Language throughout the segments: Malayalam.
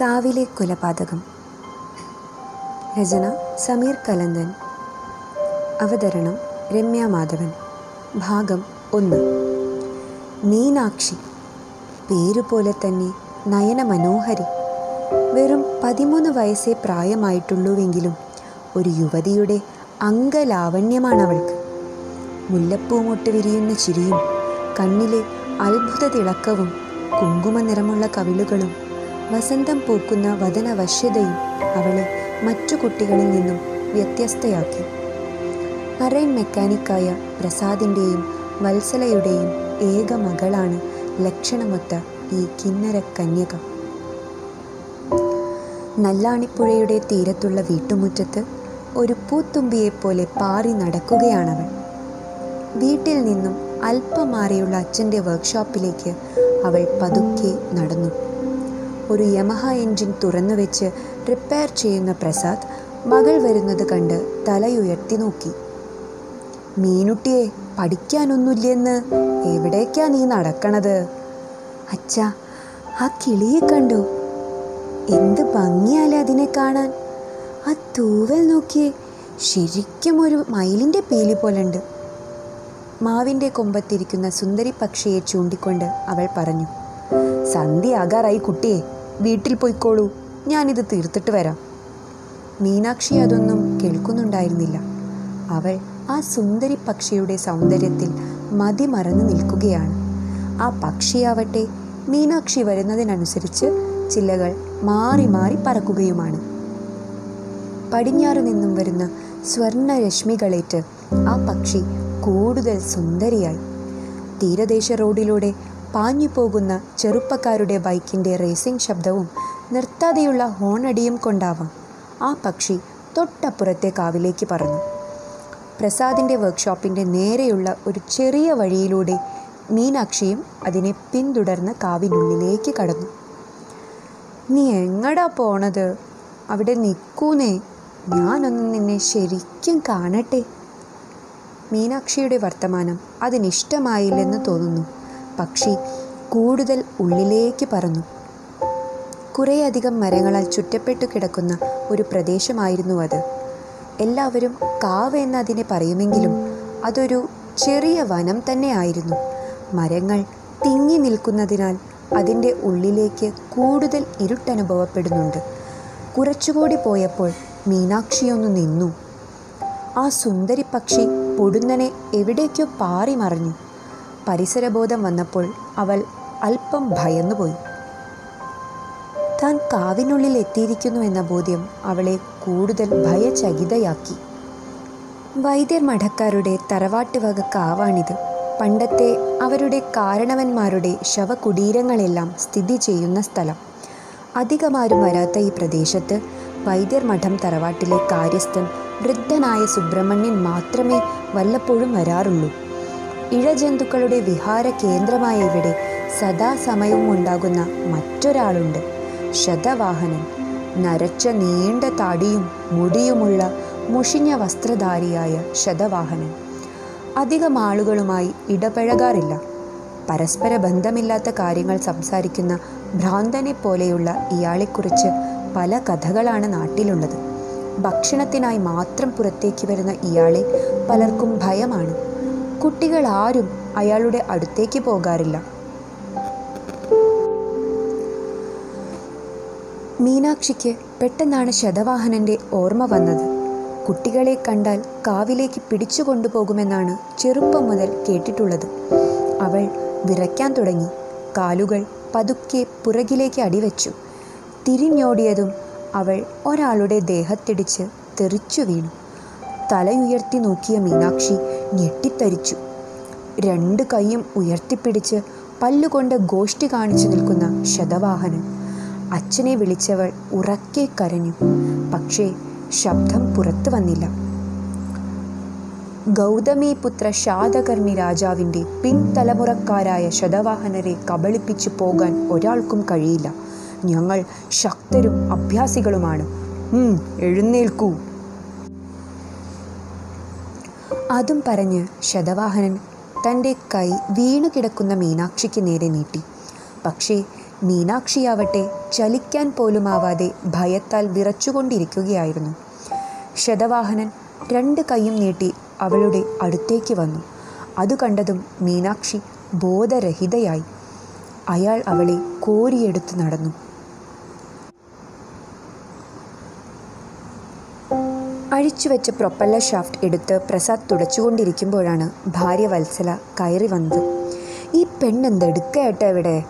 കാവിലെ കൊലപാതകം. രചന സമീർ കലന്തൻ. അവതരണം രമ്യ മാധവൻ. ഭാഗം ഒന്ന്. മീനാക്ഷി. പേരുപോലെ തന്നെ നയന മനോഹരി വെറും പതിമൂന്ന് വയസ്സേ പ്രായമായിട്ടുള്ളൂവെങ്കിലും ഒരു യുവതിയുടെ അംഗലാവണ്യമാണവൾക്ക്. മുല്ലപ്പൂമൊട്ട് വിരിയുന്ന ചിരിയും കണ്ണിലെ അത്ഭുത തിളക്കവും കുങ്കുമ നിറമുള്ള കവിളുകളും വസന്തം പൂക്കുന്ന വദനവശ്യതയും അവളെ മറ്റു കുട്ടികളിൽ നിന്നും വ്യത്യസ്തയാക്കി. മറൈൻ മെക്കാനിക്കായ പ്രസാദിന്റെയും വത്സലയുടെയും ഏക മകളാണ് ലക്ഷണമൊത്ത ഈ കിന്നര കന്യക നല്ലാണിപ്പുഴയുടെ തീരത്തുള്ള വീട്ടുമുറ്റത്ത് ഒരു പൂത്തുമ്പിയെപ്പോലെ പാറി നടക്കുകയാണവൾ. വീട്ടിൽ നിന്നും അല്പം മാറിയുള്ള അച്ഛന്റെ വർക്ക്ഷോപ്പിലേക്ക് അവൾ പതുക്കെ നടന്നു. ഒരു യമഹ എൻജിൻ തുറന്നു വെച്ച് റിപ്പയർ ചെയ്യുന്ന പ്രസാദ് മകൾ വരുന്നത് കണ്ട് തലയുയർത്തി നോക്കി. മീനുട്ടിയെ പഠിക്കാനൊന്നുമില്ലെന്ന് എവിടേക്കാ നീ നടക്കണത്? അച്ഛ ആ കിളിയെ കണ്ടു. എന്ത് ഭംഗിയാലേ അതിനെ കാണാൻ. ആ തൂവൽ നോക്കിയേ ശരിക്കും ഒരു മയിലിന്റെ പീലി പോലുണ്ട്. മാവിന്റെ കൊമ്പത്തിരിക്കുന്ന സുന്ദരി പക്ഷിയെ ചൂണ്ടിക്കൊണ്ട് അവൾ പറഞ്ഞു സന്ധ്യ ആകാറായി കുട്ടിയെ. വീട്ടിൽ പോയിക്കോളൂ. ഞാനിത് തീർത്തിട്ട് വരാം. മീനാക്ഷി അതൊന്നും കേൾക്കുന്നുണ്ടായിരുന്നില്ല. അവൾ ആ സുന്ദരി പക്ഷിയുടെ സൗന്ദര്യത്തിൽ മതിമറന്നു നിൽക്കുകയാണ്. ആ പക്ഷിയാവട്ടെ മീനാക്ഷി വരുന്നതിനനുസരിച്ച് ചില്ലകൾ മാറി മാറി പറക്കുകയുമാണ്. പടിഞ്ഞാറ് നിന്നും വരുന്ന സ്വർണ രശ്മികളേറ്റ് ആ പക്ഷി കൂടുതൽ സുന്ദരിയായി. തീരദേശ റോഡിലൂടെ പാഞ്ഞു പോകുന്ന ചെറുപ്പക്കാരുടെ ബൈക്കിന്റെ റേസിംഗ് ശബ്ദവും നിർത്താതെയുള്ള ഹോണടിയും കൊണ്ടാവാം. ആ പക്ഷി തൊട്ടപ്പുറത്തെ കാവിലേക്ക് പറന്നു. പ്രസാദിന്റെ വർക്ക്ഷോപ്പിന്റെ നേരെയുള്ള ഒരു ചെറിയ വഴിയിലൂടെ മീനാക്ഷിയും അതിനെ പിന്തുടർന്ന് കാവിനുള്ളിലേക്ക് കടന്നു. നീ എങ്ങടാ പോണത്? അവിടെ നിൽക്കൂന്നേ ഞാനൊന്ന് നിന്നെ ശരിക്കും കാണട്ടെ. മീനാക്ഷിയുടെ വർത്തമാനം അതിനിഷ്ടമായില്ലെന്ന് തോന്നുന്നു. പക്ഷി കൂടുതൽ ഉള്ളിലേക്ക് പറന്നു. കുറേയധികം മരങ്ങളാൽ ചുറ്റപ്പെട്ടു കിടക്കുന്ന ഒരു പ്രദേശമായിരുന്നു അത്. എല്ലാവരും കാവ് എന്നതിനെ പറയുമെങ്കിലും അതൊരു ചെറിയ വനം തന്നെയായിരുന്നു. മരങ്ങൾ തിങ്ങി നിൽക്കുന്നതിനാൽ അതിന്റെ ഉള്ളിലേക്ക് കൂടുതൽ ഇരുട്ടനുഭവപ്പെടുന്നുണ്ട്. കുറച്ചുകൂടി പോയപ്പോൾ മീനാക്ഷിയൊന്ന് നിന്നു. ആ സുന്ദരി പക്ഷി പൊടുന്നനെ എവിടേക്കോ പാറി മറിഞ്ഞു. പരിസരബോധം വന്നപ്പോൾ അവൾ അല്പം ഭയന്നുപോയി. താൻ കാവിനുള്ളിൽ എത്തിയിരിക്കുന്നു എന്ന ബോധ്യം അവളെ കൂടുതൽ ഭയചകിതയാക്കി. വൈദ്യർ മഠക്കാരുടെ തറവാട്ട് വക കാവാണിത്. പണ്ടത്തെ അവരുടെ കാരണവന്മാരുടെ ശവകുടീരങ്ങളെല്ലാം സ്ഥിതി ചെയ്യുന്ന സ്ഥലം. അധികമാരും വരാത്ത ഈ പ്രദേശത്ത് വൈദ്യർ മഠം തറവാട്ടിലെ കാര്യസ്ഥൻ വൃദ്ധനായ സുബ്രഹ്മണ്യൻ മാത്രമേ വല്ലപ്പോഴും വരാറുള്ളൂ. ഇഴജന്തുക്കളുടെ വിഹാര കേന്ദ്രമായ ഇവിടെ സദാസമയവും ഉണ്ടാകുന്ന മറ്റൊരാളുണ്ട്. ശതവാഹനൻ. നരച്ച നീണ്ട താടിയും മുടിയുമുള്ള മുഷിഞ്ഞ വസ്ത്രധാരിയായ ശതവാഹനൻ. അധികം ആളുകളുമായി ഇടപഴകാറില്ല. പരസ്പര ബന്ധമില്ലാത്ത കാര്യങ്ങൾ സംസാരിക്കുന്ന ഭ്രാന്തനെ പോലെയുള്ള ഇയാളെക്കുറിച്ച് പല കഥകളാണ് നാട്ടിലുള്ളത്. ഭക്ഷണത്തിനായി മാത്രം പുറത്തേക്ക് വരുന്ന ഇയാളെ പലർക്കും ഭയമാണ്. കുട്ടികൾ ആരും അയാളുടെ അടുത്തേക്ക് പോകാറില്ല. മീനാക്ഷിക്ക് പെട്ടെന്നാണ് ശതവാഹനന്റെ ഓർമ്മ വന്നത്. കുട്ടികളെ കണ്ടാൽ കാവിലേക്ക് പിടിച്ചു കൊണ്ടുപോകുമെന്നാണ് ചെറുപ്പം മുതൽ കേട്ടിട്ടുള്ളത്. അവൾ വിറയ്ക്കാൻ തുടങ്ങി. കാലുകൾ പതുക്കെ പുറകിലേക്ക് അടിവെച്ചു. തിരിഞ്ഞോടിയതും അവൾ ഒരാളുടെ ദേഹത്തിടിച്ച് തെറിച്ചു വീണു. തലയുയർത്തി നോക്കിയ മീനാക്ഷി ഞെട്ടിത്തരിച്ചു. രണ്ട് കൈയും ഉയർത്തിപ്പിടിച്ച് പല്ലുകൊണ്ട് ഗോഷ്ടി കാണിച്ചു നിൽക്കുന്ന ശതവാഹനൻ. അച്ഛനെ വിളിച്ചവൾ ഉറക്കെ കരഞ്ഞു. പക്ഷേ ശബ്ദം പുറത്തു വന്നില്ല. ഗൗതമീപുത്ര ശാതകർണി രാജാവിന്റെ പിൻതലമുറക്കാരായ ശതവാഹനരെ കബളിപ്പിച്ചു പോകാൻ ഒരാൾക്കും കഴിയില്ല. ഞങ്ങൾ ശക്തരും അഭ്യാസികളുമാണ്. എഴുന്നേൽക്കൂ. അതും പറഞ്ഞ് ശതവാഹനൻ തന്റെ കൈ വീണു കിടക്കുന്ന മീനാക്ഷിക്ക് നേരെ നീട്ടി. പക്ഷേ മീനാക്ഷിയാവട്ടെ ചലിക്കാൻ പോലുമാവാതെ ഭയത്താൽ വിറച്ചുകൊണ്ടിരിക്കുകയായിരുന്നു. ശതവാഹനൻ രണ്ട് കൈയും നീട്ടി അവളുടെ അടുത്തേക്ക് വന്നു. അത് കണ്ടതും മീനാക്ഷി ബോധരഹിതയായി. അയാൾ അവളെ കോരിയെടുത്ത് നടന്നു. അഴിച്ചുവെച്ച പ്രൊപ്പല്ലർ ഷാഫ്റ്റ് എടുത്ത് പ്രസാദ് തുടച്ചുകൊണ്ടിരിക്കുമ്പോഴാണ് ഭാര്യ വത്സല കയറി വന്നത്. ഈ പെണ്ണെന്തെടുക്കയട്ടെ ഇവിടെ?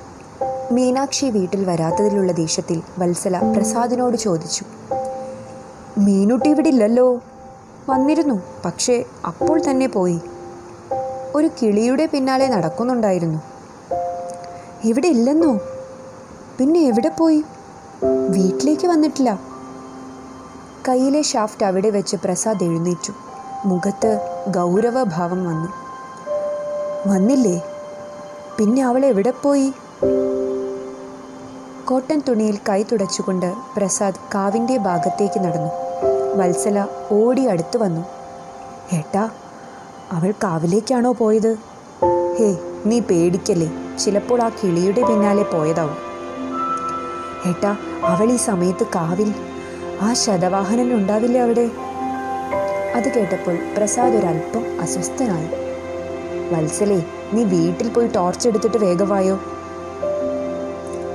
മീനാക്ഷി വീട്ടിൽ വരാത്തതിലുള്ള ദേഷ്യത്തിൽ വത്സല പ്രസാദിനോട് ചോദിച്ചു. മീനുട്ടി ഇവിടെ ഇല്ലല്ലോ? വന്നിരുന്നു പക്ഷേ അപ്പോൾ തന്നെ പോയി. ഒരു കിളിയുടെ പിന്നാലെ നടക്കുന്നുണ്ടായിരുന്നു. ഇവിടെ ഇല്ലെന്നോ? പിന്നെ എവിടെ പോയി? വീട്ടിലേക്ക് വന്നിട്ടില്ല. കയ്യിലെ ഷാഫ്റ്റ് അവിടെ വെച്ച് പ്രസാദ് എഴുന്നേറ്റു. മുഖത്ത് ഗൗരവഭാവം വന്നു. വന്നില്ലേ? പിന്നെ അവൾ എവിടെ പോയി? കോട്ടൺ തുണിയിൽ കൈ തുടച്ചുകൊണ്ട് പ്രസാദ് കാവിന്റെ ഭാഗത്തേക്ക് നടന്നു. വത്സല ഓടി അടുത്തു വന്നു. ഏട്ടാ അവൾ കാവിലേക്കാണോ പോയത്? ഹേ നീ പേടിക്കല്ലേ. ചിലപ്പോൾ ആ കിളിയുടെ പിന്നാലെ പോയതാവും. ഏട്ടാ അവൾ ഈ സമയത്ത് കാവിൽ ആ ശതവാഹനൻ ഉണ്ടാവില്ല അവിടെ? അത് കേട്ടപ്പോൾ പ്രസാദ് ഒരല്പം അസ്വസ്ഥനായി. വത്സലേ നീ വീട്ടിൽ പോയി ടോർച്ച് എടുത്തിട്ട് വേഗമായോ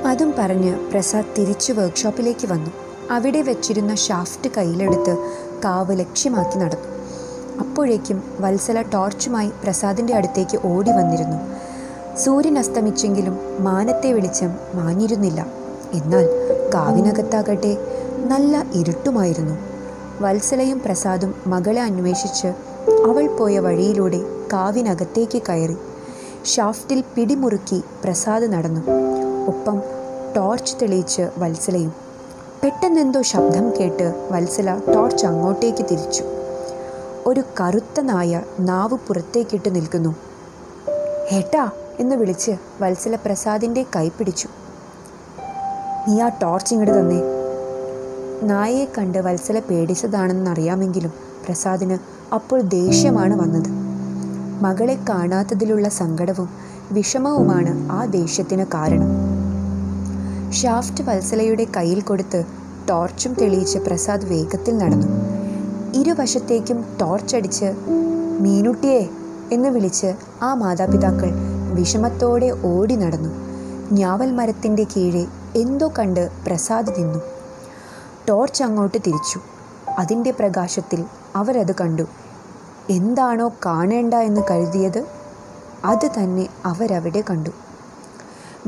അതും പറഞ്ഞ് പ്രസാദ് തിരിച്ചു വർക്ക്ഷോപ്പിലേക്ക് വന്നു. അവിടെ വെച്ചിരുന്ന ഷാഫ്റ്റ് കയ്യിലെടുത്ത് കാവ് ലക്ഷ്യമാക്കി നടന്നു. അപ്പോഴേക്കും വത്സല ടോർച്ചുമായി പ്രസാദിന്റെ അടുത്തേക്ക് ഓടി വന്നിരുന്നു. സൂര്യൻ അസ്തമിച്ചെങ്കിലും മാനത്തെ വെളിച്ചം മാഞ്ഞിരുന്നില്ല. എന്നാൽ കാവിനകത്താകട്ടെ നല്ല ഇരുട്ടുമായിരുന്നു. വത്സലയും പ്രസാദും മകളെ അന്വേഷിച്ച് അവൾ പോയ വഴിയിലൂടെ കാവിനകത്തേക്ക് കയറി. ഷാഫ്റ്റിൽ പിടിമുറുക്കി പ്രസാദ് നടന്നു. ഒപ്പം ടോർച്ച് തെളിയിച്ച് വത്സലയും. പെട്ടെന്നെന്തോ ശബ്ദം കേട്ട് വത്സല ടോർച്ച് അങ്ങോട്ടേക്ക് തിരിച്ചു. ഒരു കറുത്ത നായ നാവ് പുറത്തേക്കിട്ട് നിൽക്കുന്നു. ഏട്ടാ എന്ന് വിളിച്ച് വത്സല പ്രസാദിന്റെ കൈ പിടിച്ചു. നീ ആ ടോർച്ച് ഇങ്ങോട്ട് തന്നേ. നായയെ കണ്ട് വത്സല പേടിച്ചതാണെന്നറിയാമെങ്കിലും പ്രസാദിന് അപ്പോൾ ദേഷ്യമാണ് വന്നത്. മകളെ കാണാത്തതിലുള്ള സങ്കടവും വിഷമവുമാണ് ആ ദേഷ്യത്തിന് കാരണം. ഷാഫ്റ്റ് വത്സലയുടെ കയ്യിൽ കൊടുത്ത് ടോർച്ചും തെളിയിച്ച് പ്രസാദ് വേഗത്തിൽ നടന്നു. ഇരുവശത്തേക്കും ടോർച്ചടിച്ച് മീനുട്ടിയെ എന്ന് വിളിച്ച് ആ മാതാപിതാക്കൾ വിഷമത്തോടെ ഓടി നടന്നു. ഞാവൽ മരത്തിന്റെ കീഴെ എന്തോ കണ്ട് പ്രസാദ് നിന്നു. ടോർച്ച് അങ്ങോട്ട് തിരിച്ചു. അതിന്റെ പ്രകാശത്തിൽ അവരത് കണ്ടു. എന്താണോ കാണേണ്ട എന്ന് കരുതിയത് അത് തന്നെ അവരവിടെ കണ്ടു.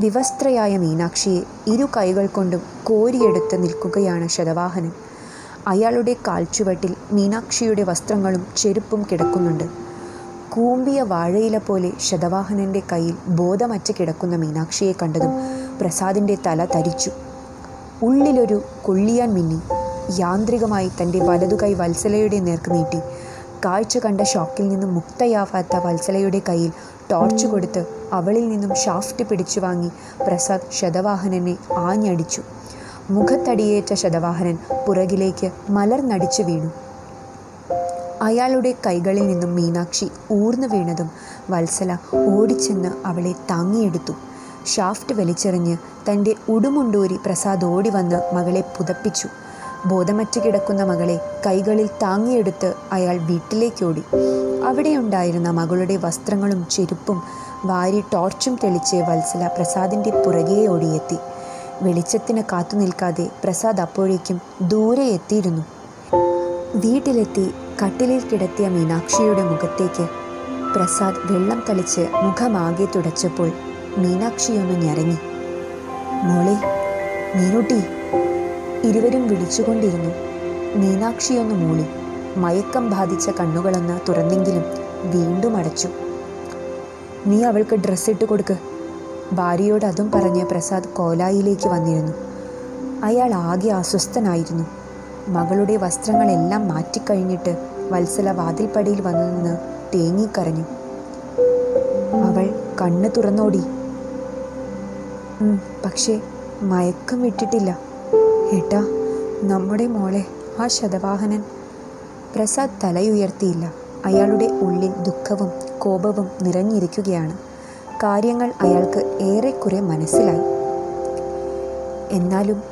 വിവസ്ത്രയായ മീനാക്ഷിയെ ഇരു കൈകൾ കൊണ്ടും കോരിയെടുത്ത് നിൽക്കുകയാണ് ശതവാഹനൻ. അയാളുടെ കാൽച്ചുവട്ടിൽ മീനാക്ഷിയുടെ വസ്ത്രങ്ങളും ചെരുപ്പും കിടക്കുന്നുണ്ട്. കൂമ്പിയ വാഴയില പോലെ ശതവാഹനന്റെ കയ്യിൽ ബോധമറ്റ് കിടക്കുന്ന മീനാക്ഷിയെ കണ്ടതും പ്രസാദിന്റെ തല തരിച്ചു. ഉള്ളിലൊരു കൊള്ളിയാൻ മിന്നി യാന്ത്രികമായി തന്റെ വലതുകൈ വത്സലയുടെ നേർക്ക് നീട്ടി. കാഴ്ച കണ്ട ഷോക്കിൽ നിന്നും മുക്തയാവാത്ത വത്സലയുടെ കയ്യിൽ ടോർച്ച് കൊടുത്ത് അവളിൽ നിന്നും ഷാഫ്റ്റ് പിടിച്ചു വാങ്ങി പ്രസാദ് ശതവാഹനനെ ആഞ്ഞടിച്ചു. മുഖത്തടിയേറ്റ ശതവാഹനൻ പുറകിലേക്ക് മലർന്നടിച്ചു വീണു. അയാളുടെ കൈകളിൽ നിന്നും മീനാക്ഷി ഊർന്നു വീണതും വത്സല ഓടിച്ചെന്ന് അവളെ താങ്ങിയെടുത്തു. ഷാഫ്റ്റ് വലിച്ചെറിഞ്ഞ് തന്റെ ഉടുമുണ്ടൂരി പ്രസാദ് ഓടി വന്ന് മകളെ പുതപ്പിച്ചു. ബോധമറ്റ് കിടക്കുന്ന മകളെ കൈകളിൽ താങ്ങിയെടുത്ത് അയാൾ വീട്ടിലേക്കോടി. അവിടെയുണ്ടായിരുന്ന മകളുടെ വസ്ത്രങ്ങളും ചെരുപ്പും വാരി ടോർച്ചും തെളിച്ച് വത്സല പ്രസാദിന്റെ പുറകെ ഓടിയെത്തി. വെളിച്ചത്തിന് കാത്തു നിൽക്കാതെ പ്രസാദ് അപ്പോഴേക്കും ദൂരെ എത്തിയിരുന്നു. വീട്ടിലെത്തി കട്ടിലിൽ കിടത്തിയ മീനാക്ഷിയുടെ മുഖത്തേക്ക് പ്രസാദ് വെള്ളം തളിച്ച് മുഖമാകെ തുടച്ചപ്പോൾ മീനാക്ഷിയൊന്ന് ഞരങ്ങി. മോളെ മീനുട്ടി ഇരുവരും വിളിച്ചുകൊണ്ടിരുന്നു. മീനാക്ഷിയൊന്ന് മൂളി. മയക്കം ബാധിച്ച കണ്ണുകളൊന്ന് തുറന്നെങ്കിലും വീണ്ടും അടച്ചു. നീ അവൾക്ക് ഡ്രസ്സ് ഇട്ട് കൊടുക്ക്. ഭാര്യയോട് അതും പറഞ്ഞ് പ്രസാദ് കോലായിലേക്ക് വന്നിരുന്നു. അയാൾ ആകെ അസ്വസ്ഥനായിരുന്നു. മകളുടെ വസ്ത്രങ്ങളെല്ലാം മാറ്റിക്കഴിഞ്ഞിട്ട് വത്സല വാതിൽപ്പടിയിൽ വന്നു നിന്ന് തേങ്ങിക്കരഞ്ഞു അവൾ കണ്ണ് തുറന്നോടി. പക്ഷേ മയക്കം വിട്ടിട്ടില്ല ഏട്ടാ നമ്മുടെ മോളെ ആ ശതവാഹനൻ. പ്രസാദ് തലയുയർത്തിയില്ല. അയാളുടെ ഉള്ളിൽ ദുഃഖവും കോപവും നിറഞ്ഞിരിക്കുകയാണ്. കാര്യങ്ങൾ അയാൾക്ക് ഏറെക്കുറെ മനസ്സിലായി. എന്നാലും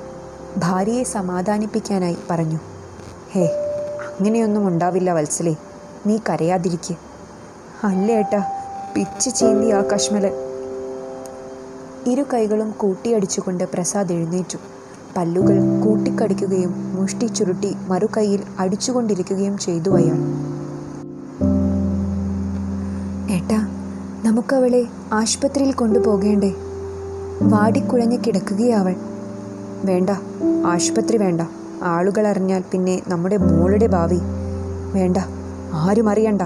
ഭാര്യയെ സമാധാനിപ്പിക്കാനായി പറഞ്ഞു. ഹേ അങ്ങനെയൊന്നും ഉണ്ടാവില്ല വത്സലേ. നീ കരയാതിരിക്കേ. അല്ലേട്ടാ പിച്ച് ചീന്തി ആ കശ്മലൻ ഇരു കൈകളും കൂട്ടിയടിച്ചുകൊണ്ട് പ്രസാദ് എഴുന്നേറ്റു. പല്ലുകൾ കൂട്ടിക്കടിക്കുകയും മുഷ്ടി ചുരുട്ടി മറുകൈയിൽ അടിച്ചുകൊണ്ടിരിക്കുകയും ചെയ്തു അയാൾ. ഏട്ടാ നമുക്കവളെ ആശുപത്രിയിൽ കൊണ്ടുപോകേണ്ടേ? വാടിക്കുഴഞ്ഞ് കിടക്കുകയാവൾ വേണ്ട ആശുപത്രി വേണ്ട. ആളുകൾ അറിഞ്ഞാൽ പിന്നെ നമ്മുടെ മോളുടെ ഭാവി. വേണ്ട ആരും അറിയണ്ട.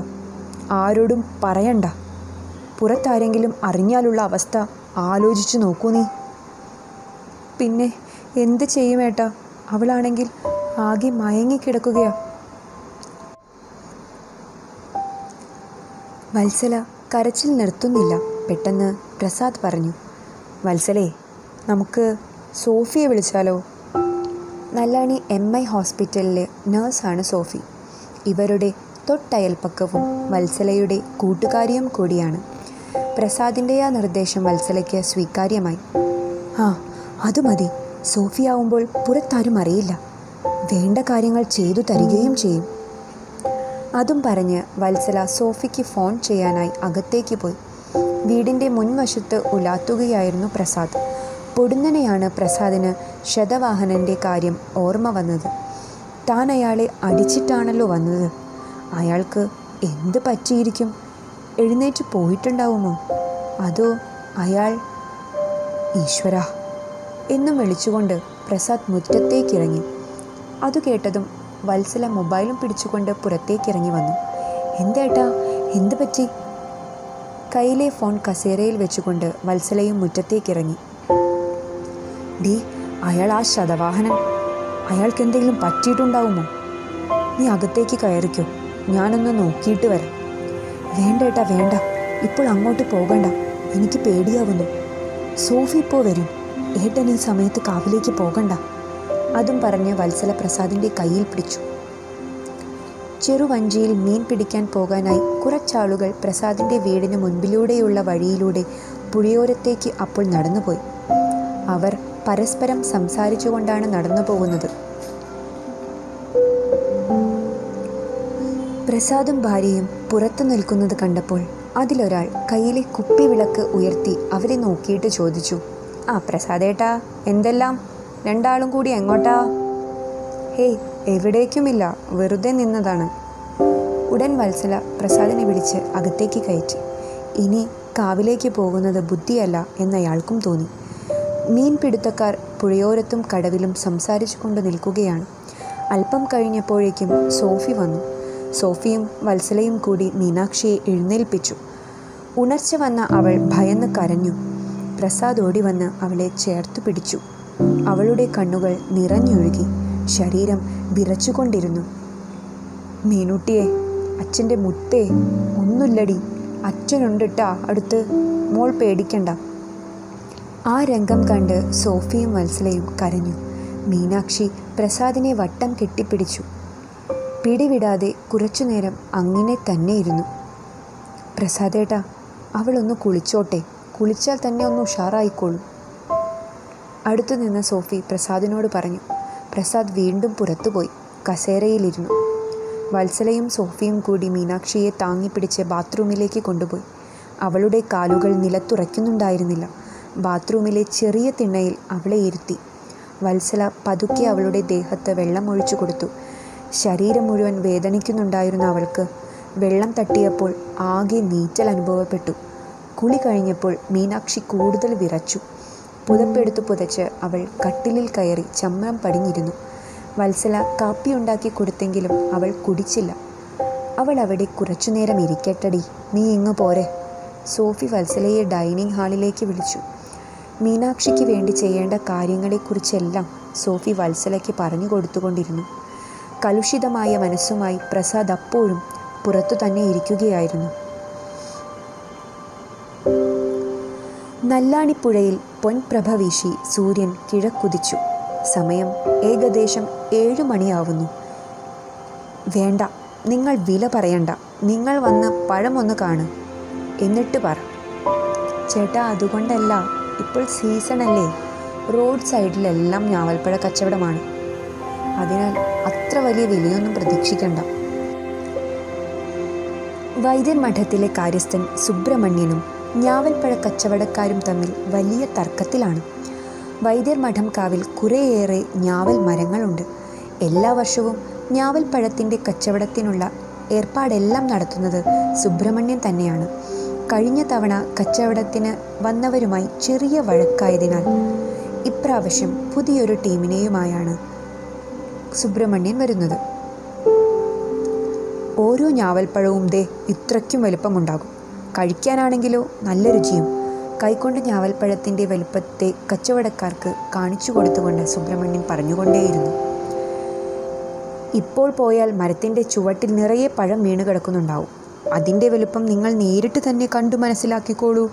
ആരോടും പറയണ്ട. പുറത്താരെങ്കിലും അറിഞ്ഞാലുള്ള അവസ്ഥ ആലോചിച്ചു നോക്കൂ നീ. പിന്നെ എന്ത് ചെയ്യും അവളാണെങ്കിൽ ആകെ മയങ്ങിക്കിടക്കുകയാ. വത്സല കരച്ചിൽ നിർത്തുന്നില്ല. പെട്ടെന്ന് പ്രസാദ് പറഞ്ഞു. വത്സലേ നമുക്ക് സോഫിയെ വിളിച്ചാലോ? നല്ലാണി എം ഐ ഹോസ്പിറ്റലിലെ നേഴ്സാണ് സോഫി. ഇവരുടെ തൊട്ടയൽപ്പക്കവും വത്സലയുടെ കൂട്ടുകാരിയും കൂടിയാണ്. പ്രസാദിന്റെ ആ നിർദ്ദേശം വത്സലയ്ക്ക് സ്വീകാര്യമായി. ആ അത് മതി. സോഫിയാവുമ്പോൾ പുറത്താരും അറിയില്ല. വേണ്ട കാര്യങ്ങൾ ചെയ്തു തരികയും ചെയ്യും. അതും പറഞ്ഞ് വത്സല സോഫിക്ക് ഫോൺ ചെയ്യാനായി അകത്തേക്ക് പോയി. വീടിന്റെ മുൻവശത്ത് ഉലാത്തുകയായിരുന്നു പ്രസാദ്. പൊടുന്നനെയാണ് പ്രസാദിന് ശതവാഹനന്റെ കാര്യം ഓർമ്മ വന്നത്. താൻ അയാളെ അടിച്ചിട്ടാണല്ലോ വന്നത്. അയാൾക്ക് എന്ത് പറ്റിയിരിക്കും? എഴുന്നേറ്റ് പോയിട്ടുണ്ടാവുമോ? അതോ അയാൾ ഈശ്വര? എന്നും വിളിച്ചുകൊണ്ട് പ്രസാദ് മുറ്റത്തേക്കിറങ്ങി. അത് കേട്ടതും വത്സല മൊബൈലും പിടിച്ചുകൊണ്ട് പുറത്തേക്കിറങ്ങി വന്നു. എന്തേട്ടാ എന്ത് പറ്റി? കയ്യിലെ ഫോൺ കസേരയിൽ വെച്ചുകൊണ്ട് വത്സലയും മുറ്റത്തേക്കിറങ്ങി. ഡി അയാൾ ആ ശതവാഹനൻ അയാൾക്ക് എന്തെങ്കിലും പറ്റിയിട്ടുണ്ടാവുമോ? നീ അകത്തേക്ക് കയറിക്കോ. ഞാനൊന്ന് നോക്കിയിട്ട് വരാം. വേണ്ട ഏട്ടാ വേണ്ട. ഇപ്പോൾ അങ്ങോട്ട് പോകണ്ട. എനിക്ക് പേടിയാവുന്നു. സോഫി ഇപ്പോൾ വരും. ഏട്ടൻ ഈ സമയത്ത് കാവിലേക്ക് പോകണ്ട. അതും പറഞ്ഞ് വത്സല പ്രസാദിന്റെ കയ്യിൽ പിടിച്ചു. ചെറുവഞ്ചിയിൽ മീൻ പിടിക്കാൻ പോകാനായി കുറച്ചാളുകൾ പ്രസാദിന്റെ വീടിന് മുൻപിലൂടെയുള്ള വഴിയിലൂടെ പുഴയോരത്തേക്ക് അപ്പോൾ നടന്നുപോയി. അവർ പരസ്പരം സംസാരിച്ചുകൊണ്ടാണ് നടന്നു പോകുന്നത് പ്രസാദും ഭാര്യയും പുറത്തു നിൽക്കുന്നത് കണ്ടപ്പോൾ അതിലൊരാൾ കയ്യിലെ കുപ്പി വിളക്ക് ഉയർത്തി അവരെ നോക്കിയിട്ട് ചോദിച്ചു ആ പ്രസാദേട്ടാ എന്തെല്ലാം? രണ്ടാളും കൂടി എങ്ങോട്ടാ? ഹേയ് എവിടേക്കുമില്ല വെറുതെ നിന്നതാണ്. ഉടൻ വത്സല പ്രസാദിനെ വിളിച്ച് അകത്തേക്ക് കയറ്റി. ഇനി കാവിലേക്ക് പോകുന്നത് ബുദ്ധിയല്ല എന്നയാൾക്കും തോന്നി. മീൻ പിടുത്തക്കാർ പുഴയോരത്തും കടവിലും സംസാരിച്ചു കൊണ്ട് നിൽക്കുകയാണ്. അല്പം കഴിഞ്ഞപ്പോഴേക്കും സോഫി വന്നു. സോഫിയും വത്സലയും കൂടി മീനാക്ഷിയെ എഴുന്നേൽപ്പിച്ചു. ഉണർച്ച വന്ന അവൾ ഭയന്ന് കരഞ്ഞു. പ്രസാദ് ഓടി വന്ന് അവളെ ചേർത്തു പിടിച്ചു. അവളുടെ കണ്ണുകൾ നിറഞ്ഞൊഴുകി. ശരീരം വിറച്ചുകൊണ്ടിരുന്നു. മീനുട്ടിയെ അച്ഛന്റെ മുത്തേ ഒന്നുമില്ലടി അച്ഛനുണ്ടിട്ടാ അടുത്ത് മോൾ പേടിക്കണ്ട. ആ രംഗം കണ്ട് സോഫിയും വത്സലയും കരഞ്ഞു. മീനാക്ഷി പ്രസാദിനെ വട്ടം കെട്ടിപ്പിടിച്ചു. പിടിവിടാതെ കുറച്ചുനേരം അങ്ങനെ തന്നെ ഇരുന്നു. പ്രസാദേട്ടാ അവളൊന്ന് കുളിച്ചോട്ടെ. കുളിച്ചാൽ തന്നെ ഒന്ന് ഉഷാറായിക്കോളും. അടുത്തു നിന്ന് സോഫി പ്രസാദിനോട് പറഞ്ഞു. പ്രസാദ് വീണ്ടും പുറത്തുപോയി. കസേരയിലിരുന്നു. വത്സലയും സോഫിയും കൂടി മീനാക്ഷിയെ താങ്ങിപ്പിടിച്ച് ബാത്റൂമിലേക്ക് കൊണ്ടുപോയി. അവളുടെ കാലുകൾ നിലത്തുറയ്ക്കുന്നുണ്ടായിരുന്നില്ല. ബാത്റൂമിലെ ചെറിയ തിണ്ണയിൽ അവളെ ഇരുത്തി. വത്സല പതുക്കെ അവളുടെ ദേഹത്ത് വെള്ളം ഒഴിച്ചു കൊടുത്തു. ശരീരം മുഴുവൻ വേദനിക്കുന്നുണ്ടായിരുന്ന അവൾക്ക്. വെള്ളം തട്ടിയപ്പോൾ ആകെ നീറ്റൽ അനുഭവപ്പെട്ടു. കുളി കഴിഞ്ഞപ്പോൾ മീനാക്ഷി കൂടുതൽ വിറച്ചു. പുതപ്പെടുത്തു പുതച്ച് അവൾ കട്ടിലിൽ കയറി ചമ്മരം പടിഞ്ഞിരുന്നു. വത്സല കാപ്പി ഉണ്ടാക്കി കൊടുത്തെങ്കിലും അവൾ കുടിച്ചില്ല. അവൾ അവിടെ കുറച്ചുനേരം ഇരിക്കട്ടടി. നീ ഇങ്ങ് പോരെ. സോഫി വത്സലയെ ഡൈനിങ് ഹാളിലേക്ക് വിളിച്ചു. മീനാക്ഷിക്ക് വേണ്ടി ചെയ്യേണ്ട കാര്യങ്ങളെക്കുറിച്ചെല്ലാം സോഫി വത്സലയ്ക്ക് പറഞ്ഞു കൊടുത്തുകൊണ്ടിരുന്നു. കലുഷിതമായ മനസ്സുമായി പ്രസാദ് അപ്പോഴും പുറത്തു തന്നെ ഇരിക്കുകയായിരുന്നു. നല്ലാണിപ്പുഴയിൽ പൊൻപ്രഭ വീശി സൂര്യൻ കിഴക്കുതിച്ചു സമയം ഏകദേശം ഏഴു മണിയാവുന്നു. വേണ്ട നിങ്ങൾ വില പറയണ്ട. നിങ്ങൾ വന്ന് പഴമൊന്ന് കാണ്. എന്നിട്ട് പറ. ചേട്ടാ അതുകൊണ്ടല്ല ഇപ്പോൾ സീസണല്ലേ റോഡ് സൈഡിലെല്ലാം ഞാവൽപ്പഴ കച്ചവടമാണ്. അതിനാൽ അത്ര വലിയ വിലയൊന്നും പ്രതീക്ഷിക്കണ്ട. വൈദ്യർ മഠത്തിലെ കാര്യസ്ഥൻ സുബ്രഹ്മണ്യനും ഞാവൽപ്പഴ കച്ചവടക്കാരും തമ്മിൽ വലിയ തർക്കത്തിലാണ്. വൈദ്യർ മഠം കാവിൽ കുറേയേറെ ഞാവൽ മരങ്ങളുണ്ട്. എല്ലാ വർഷവും ഞാവൽപ്പഴത്തിന്റെ കച്ചവടത്തിനുള്ള ഏർപ്പാടെല്ലാം നടത്തുന്നത് സുബ്രഹ്മണ്യൻ തന്നെയാണ്. കഴിഞ്ഞ തവണ കച്ചവടത്തിന് വന്നവരുമായി ചെറിയ വഴക്കായതിനാൽ ഇപ്രാവശ്യം പുതിയൊരു ടീമിനെയുമായാണ് സുബ്രഹ്മണ്യൻ വരുന്നത്. ഓരോ ഞാവൽപ്പഴവും ദേ ഇത്രയ്ക്കും വലുപ്പമുണ്ടാകും. കഴിക്കാനാണെങ്കിലോ നല്ല രുചിയും. കൈകൊണ്ട് ഞാവൽപ്പഴത്തിന്റെ വലുപ്പത്തെ കച്ചവടക്കാർക്ക് കാണിച്ചു കൊടുത്തുകൊണ്ട് സുബ്രഹ്മണ്യൻ പറഞ്ഞുകൊണ്ടേയിരുന്നു. ഇപ്പോൾ പോയാൽ മരത്തിന്റെ ചുവട്ടിൽ നിറയെ പഴം വീണ് കിടക്കുന്നുണ്ടാവും. അതിന്റെ വലുപ്പം നിങ്ങൾ നേരിട്ട് തന്നെ കണ്ടു മനസ്സിലാക്കിക്കോളൂ.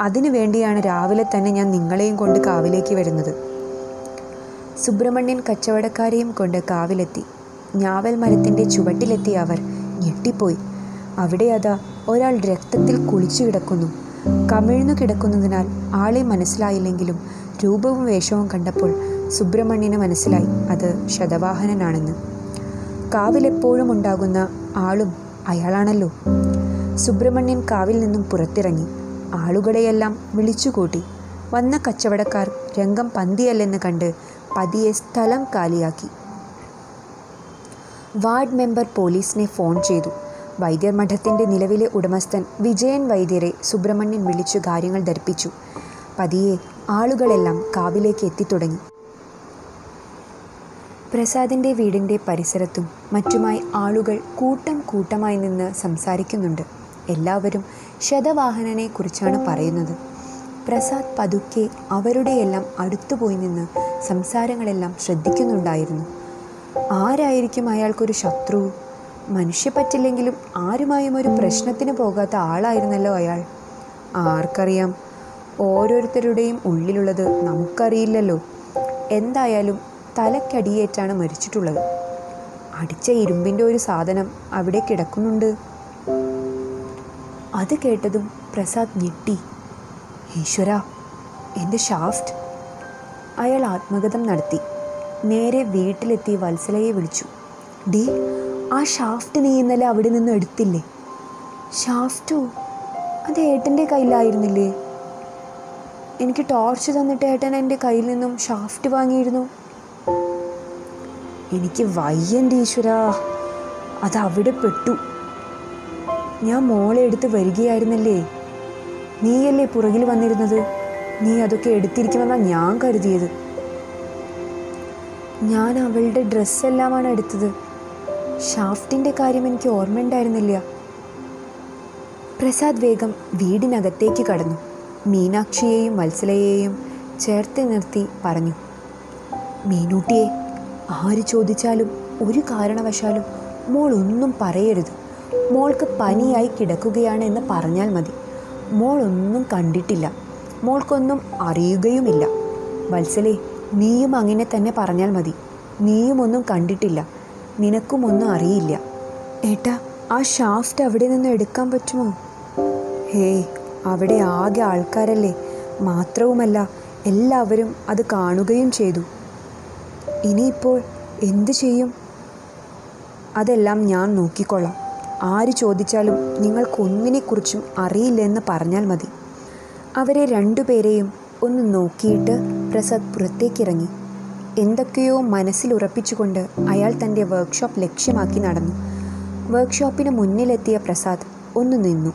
അതിനു വേണ്ടിയാണ് രാവിലെ തന്നെ ഞാൻ നിങ്ങളെയും കൊണ്ട് കാവിലേക്ക് വരുന്നത്. സുബ്രഹ്മണ്യൻ കച്ചവടക്കാരെയും കൊണ്ട് കാവിലെത്തി. ഞാവൽ മരത്തിന്റെ ചുവട്ടിലെത്തിയ അവർ ഞെട്ടിപ്പോയി. അവിടെ അതാ ഒരാൾ രക്തത്തിൽ കുളിച്ചു കിടക്കുന്നു. കമിഴ്ന്നു കിടക്കുന്നതിനാൽ ആളെ മനസ്സിലായില്ലെങ്കിലും രൂപവും വേഷവും കണ്ടപ്പോൾ സുബ്രഹ്മണ്യന് മനസ്സിലായി അത് ശതവാഹനനാണെന്ന്. കാവിലെപ്പോഴും ഉണ്ടാകുന്ന ആളും അയാളാണല്ലോ. സുബ്രഹ്മണ്യൻ കാവിൽ നിന്നും പുറത്തിറങ്ങി. ആളുകളെയെല്ലാം വിളിച്ചുകൂട്ടി. വന്ന കച്ചവടക്കാർ രംഗം പന്തിയല്ലെന്ന് കണ്ട് പതിയെ സ്ഥലം കാലിയാക്കി. വാർഡ് മെമ്പർ പോലീസിനെ ഫോൺ ചെയ്തു. വൈദ്യർ മഠത്തിന്റെ നിലവിലെ ഉടമസ്ഥൻ വിജയൻ വൈദ്യരെ സുബ്രഹ്മണ്യൻ വിളിച്ചു കാര്യങ്ങൾ ധരിപ്പിച്ചു. പതിയെ ആളുകളെല്ലാം കാവിലേക്ക് എത്തിത്തുടങ്ങി. പ്രസാദിന്റെ വീടിന്റെ പരിസരത്തും മറ്റുമായി ആളുകൾ കൂട്ടം കൂട്ടമായി നിന്ന് സംസാരിക്കുന്നുണ്ട്. എല്ലാവരും ശതവാഹനനെ കുറിച്ചാണ് പറയുന്നത്. പ്രസാദ് പതുക്കെ അവരുടെയെല്ലാം അടുത്തുപോയി നിന്ന് സംസാരങ്ങളെല്ലാം ശ്രദ്ധിക്കുന്നുണ്ടായിരുന്നു. ആരായിരിക്കും അയാൾക്കൊരു ശത്രു? മനുഷ്യപ്പറ്റില്ലെങ്കിലും ആരുമായും ഒരു പ്രശ്നത്തിന് പോകാത്ത ആളായിരുന്നല്ലോ അയാൾ. ആർക്കറിയാം? ഓരോരുത്തരുടെയും ഉള്ളിലുള്ളത് നമുക്കറിയില്ലല്ലോ. എന്തായാലും തലക്കടിയേറ്റാണ് മരിച്ചിട്ടുള്ളത്. അടിച്ച ഇരുമ്പിന്റെ ഒരു സാധനം അവിടെ കിടക്കുന്നുണ്ട്. അത് കേട്ടതും പ്രസാദ് ഞെട്ടി. ഈശ്വര എന്റെ ഷാഫ്റ്റ്. അയാൾ ആത്മഗതം നടത്തി. നേരെ വീട്ടിലെത്തി വത്സലയെ വിളിച്ചു. ഡി ആ ഷാഫ്റ്റ് നീ ഇന്നലെ അവിടെ നിന്ന് എടുത്തില്ലേ? ഷാഫ്റ്റോ? അത് ഏട്ടന്റെ കയ്യിലായിരുന്നില്ലേ? എനിക്ക് ടോർച്ച് തന്നിട്ട് ഏട്ടൻ എന്റെ കയ്യിൽ നിന്നും ഷാഫ്റ്റ് വാങ്ങിയിരുന്നു. എനിക്ക് വയ്യന്റെ ഈശ്വര അത് അവിടെ പെട്ടു. ഞാൻ മോളെ എടുത്ത് വരികയായിരുന്നല്ലേ? നീയല്ലേ പുറകിൽ വന്നിരുന്നത്? നീ അതൊക്കെ എടുത്തിരിക്കുമെന്നാണ് ഞാൻ കരുതിയത്. ഞാൻ അവളുടെ ഡ്രസ്സെല്ലാമാണ് എടുത്തത്. ഷാഫ്റ്റിന്റെ കാര്യം എനിക്ക് ഓർമ്മയുണ്ടായിരുന്നില്ല പ്രസാദ് വേഗം വീടിനകത്തേക്ക് കടന്നു. മീനാക്ഷിയെയും വത്സലയെയും ചേർത്ത് നിർത്തി പറഞ്ഞു. മീനൂട്ടിയെ ആര് ചോദിച്ചാലും ഒരു കാരണവശാലും മോൾ ഒന്നും പറയരുത്. മോൾക്ക് പനിയായി കിടക്കുകയാണ് എന്ന് പറഞ്ഞാൽ മതി. മോൾ ഒന്നും കണ്ടിട്ടില്ല. മോൾക്കൊന്നും അറിയുകയുമില്ല. വത്സലേ നീയും അങ്ങനെ തന്നെ പറഞ്ഞാൽ മതി. നീയും ഒന്നും കണ്ടിട്ടില്ല. നിനക്കും ഒന്നും അറിയില്ല. ഏട്ടാ ആ ഷാഫ്റ്റ് അവിടെ നിന്ന് എടുക്കാൻ പറ്റുമോ? ഹേയ് അവിടെ ആകെ ആൾക്കാരല്ലേ. മാത്രവുമല്ല എല്ലാവരും അത് കാണുകയും ചെയ്തു. ഇനിയിപ്പോൾ എന്തു ചെയ്യും? അതെല്ലാം ഞാൻ നോക്കിക്കൊള്ളാം. ആര് ചോദിച്ചാലും നിങ്ങൾക്കൊന്നിനെക്കുറിച്ചും അറിയില്ലെന്ന് പറഞ്ഞാൽ മതി. അവരെ രണ്ടുപേരെയും ഒന്ന് നോക്കിയിട്ട് പ്രസാദ് പുറത്തേക്കിറങ്ങി. എന്തൊക്കെയോ മനസ്സിൽ ഉറപ്പിച്ചുകൊണ്ട് അയാൾ തന്റെ വർക്ക്ഷോപ്പ് ലക്ഷ്യമാക്കി നടന്നു. വർക്ക്ഷോപ്പിന് മുന്നിലെത്തിയ പ്രസാദ് ഒന്ന് നിന്നു.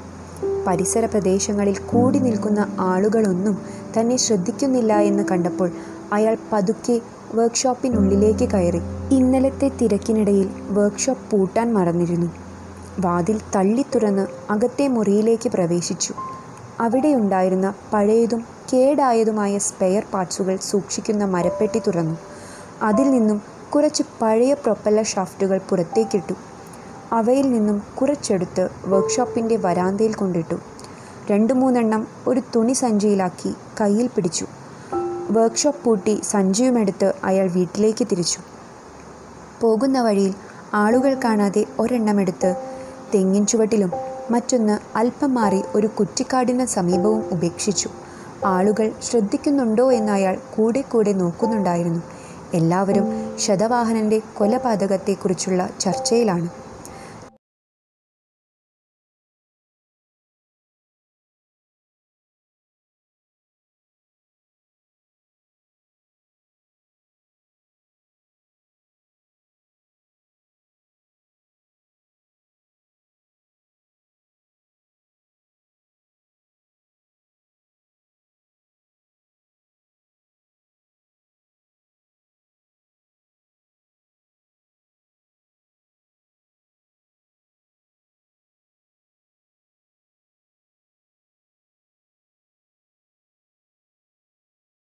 പരിസര പ്രദേശങ്ങളിൽ കൂടി നിൽക്കുന്ന ആളുകളൊന്നും തന്നെ ശ്രദ്ധിക്കുന്നില്ല എന്ന് കണ്ടപ്പോൾ അയാൾ പതുക്കെ വർക്ക്ഷോപ്പിനുള്ളിലേക്ക് കയറി. ഇന്നലത്തെ തിരക്കിനിടയിൽ വർക്ക്ഷോപ്പ് പൂട്ടാൻ മറന്നിരുന്നു. വാതിൽ തള്ളി തുറന്ന് അകത്തെ മുറിയിലേക്ക് പ്രവേശിച്ചു. അവിടെയുണ്ടായിരുന്ന പഴയതും കേടായതുമായ സ്പെയർ പാർട്സുകൾ സൂക്ഷിക്കുന്ന മരപ്പെട്ടി തുറന്നു. അതിൽ നിന്നും കുറച്ച് പഴയ പ്രൊപ്പല്ലർ ഷാഫ്റ്റുകൾ പുറത്തേക്കിട്ടു. അവയിൽ നിന്നും കുറച്ചെടുത്ത് വർക്ക്ഷോപ്പിന്റെ വരാന്തയിൽ കൊണ്ടിട്ടു. രണ്ടു മൂന്നെണ്ണം ഒരു തുണി സഞ്ചിയിലാക്കി കയ്യിൽ പിടിച്ചു. വർക്ക്ഷോപ്പ് പൂട്ടി സഞ്ചിയുമെടുത്ത് അയാൾ വീട്ടിലേക്ക് തിരിച്ചു. പോകുന്ന വഴിയിൽ ആളുകൾ കാണാതെ ഒരെണ്ണമെടുത്ത് തെങ്ങിൻ ചുവട്ടിലും മറ്റൊന്ന് അല്പം മാറി ഒരു കുറ്റിക്കാടിന് സമീപവും ഉപേക്ഷിച്ചു. ആളുകൾ ശ്രദ്ധിക്കുന്നുണ്ടോ എന്നയാൾ കൂടെ കൂടെ നോക്കുന്നുണ്ടായിരുന്നു. എല്ലാവരും ശതവാഹനന്റെ കൊലപാതകത്തെക്കുറിച്ചുള്ള ചർച്ചയിലാണ്.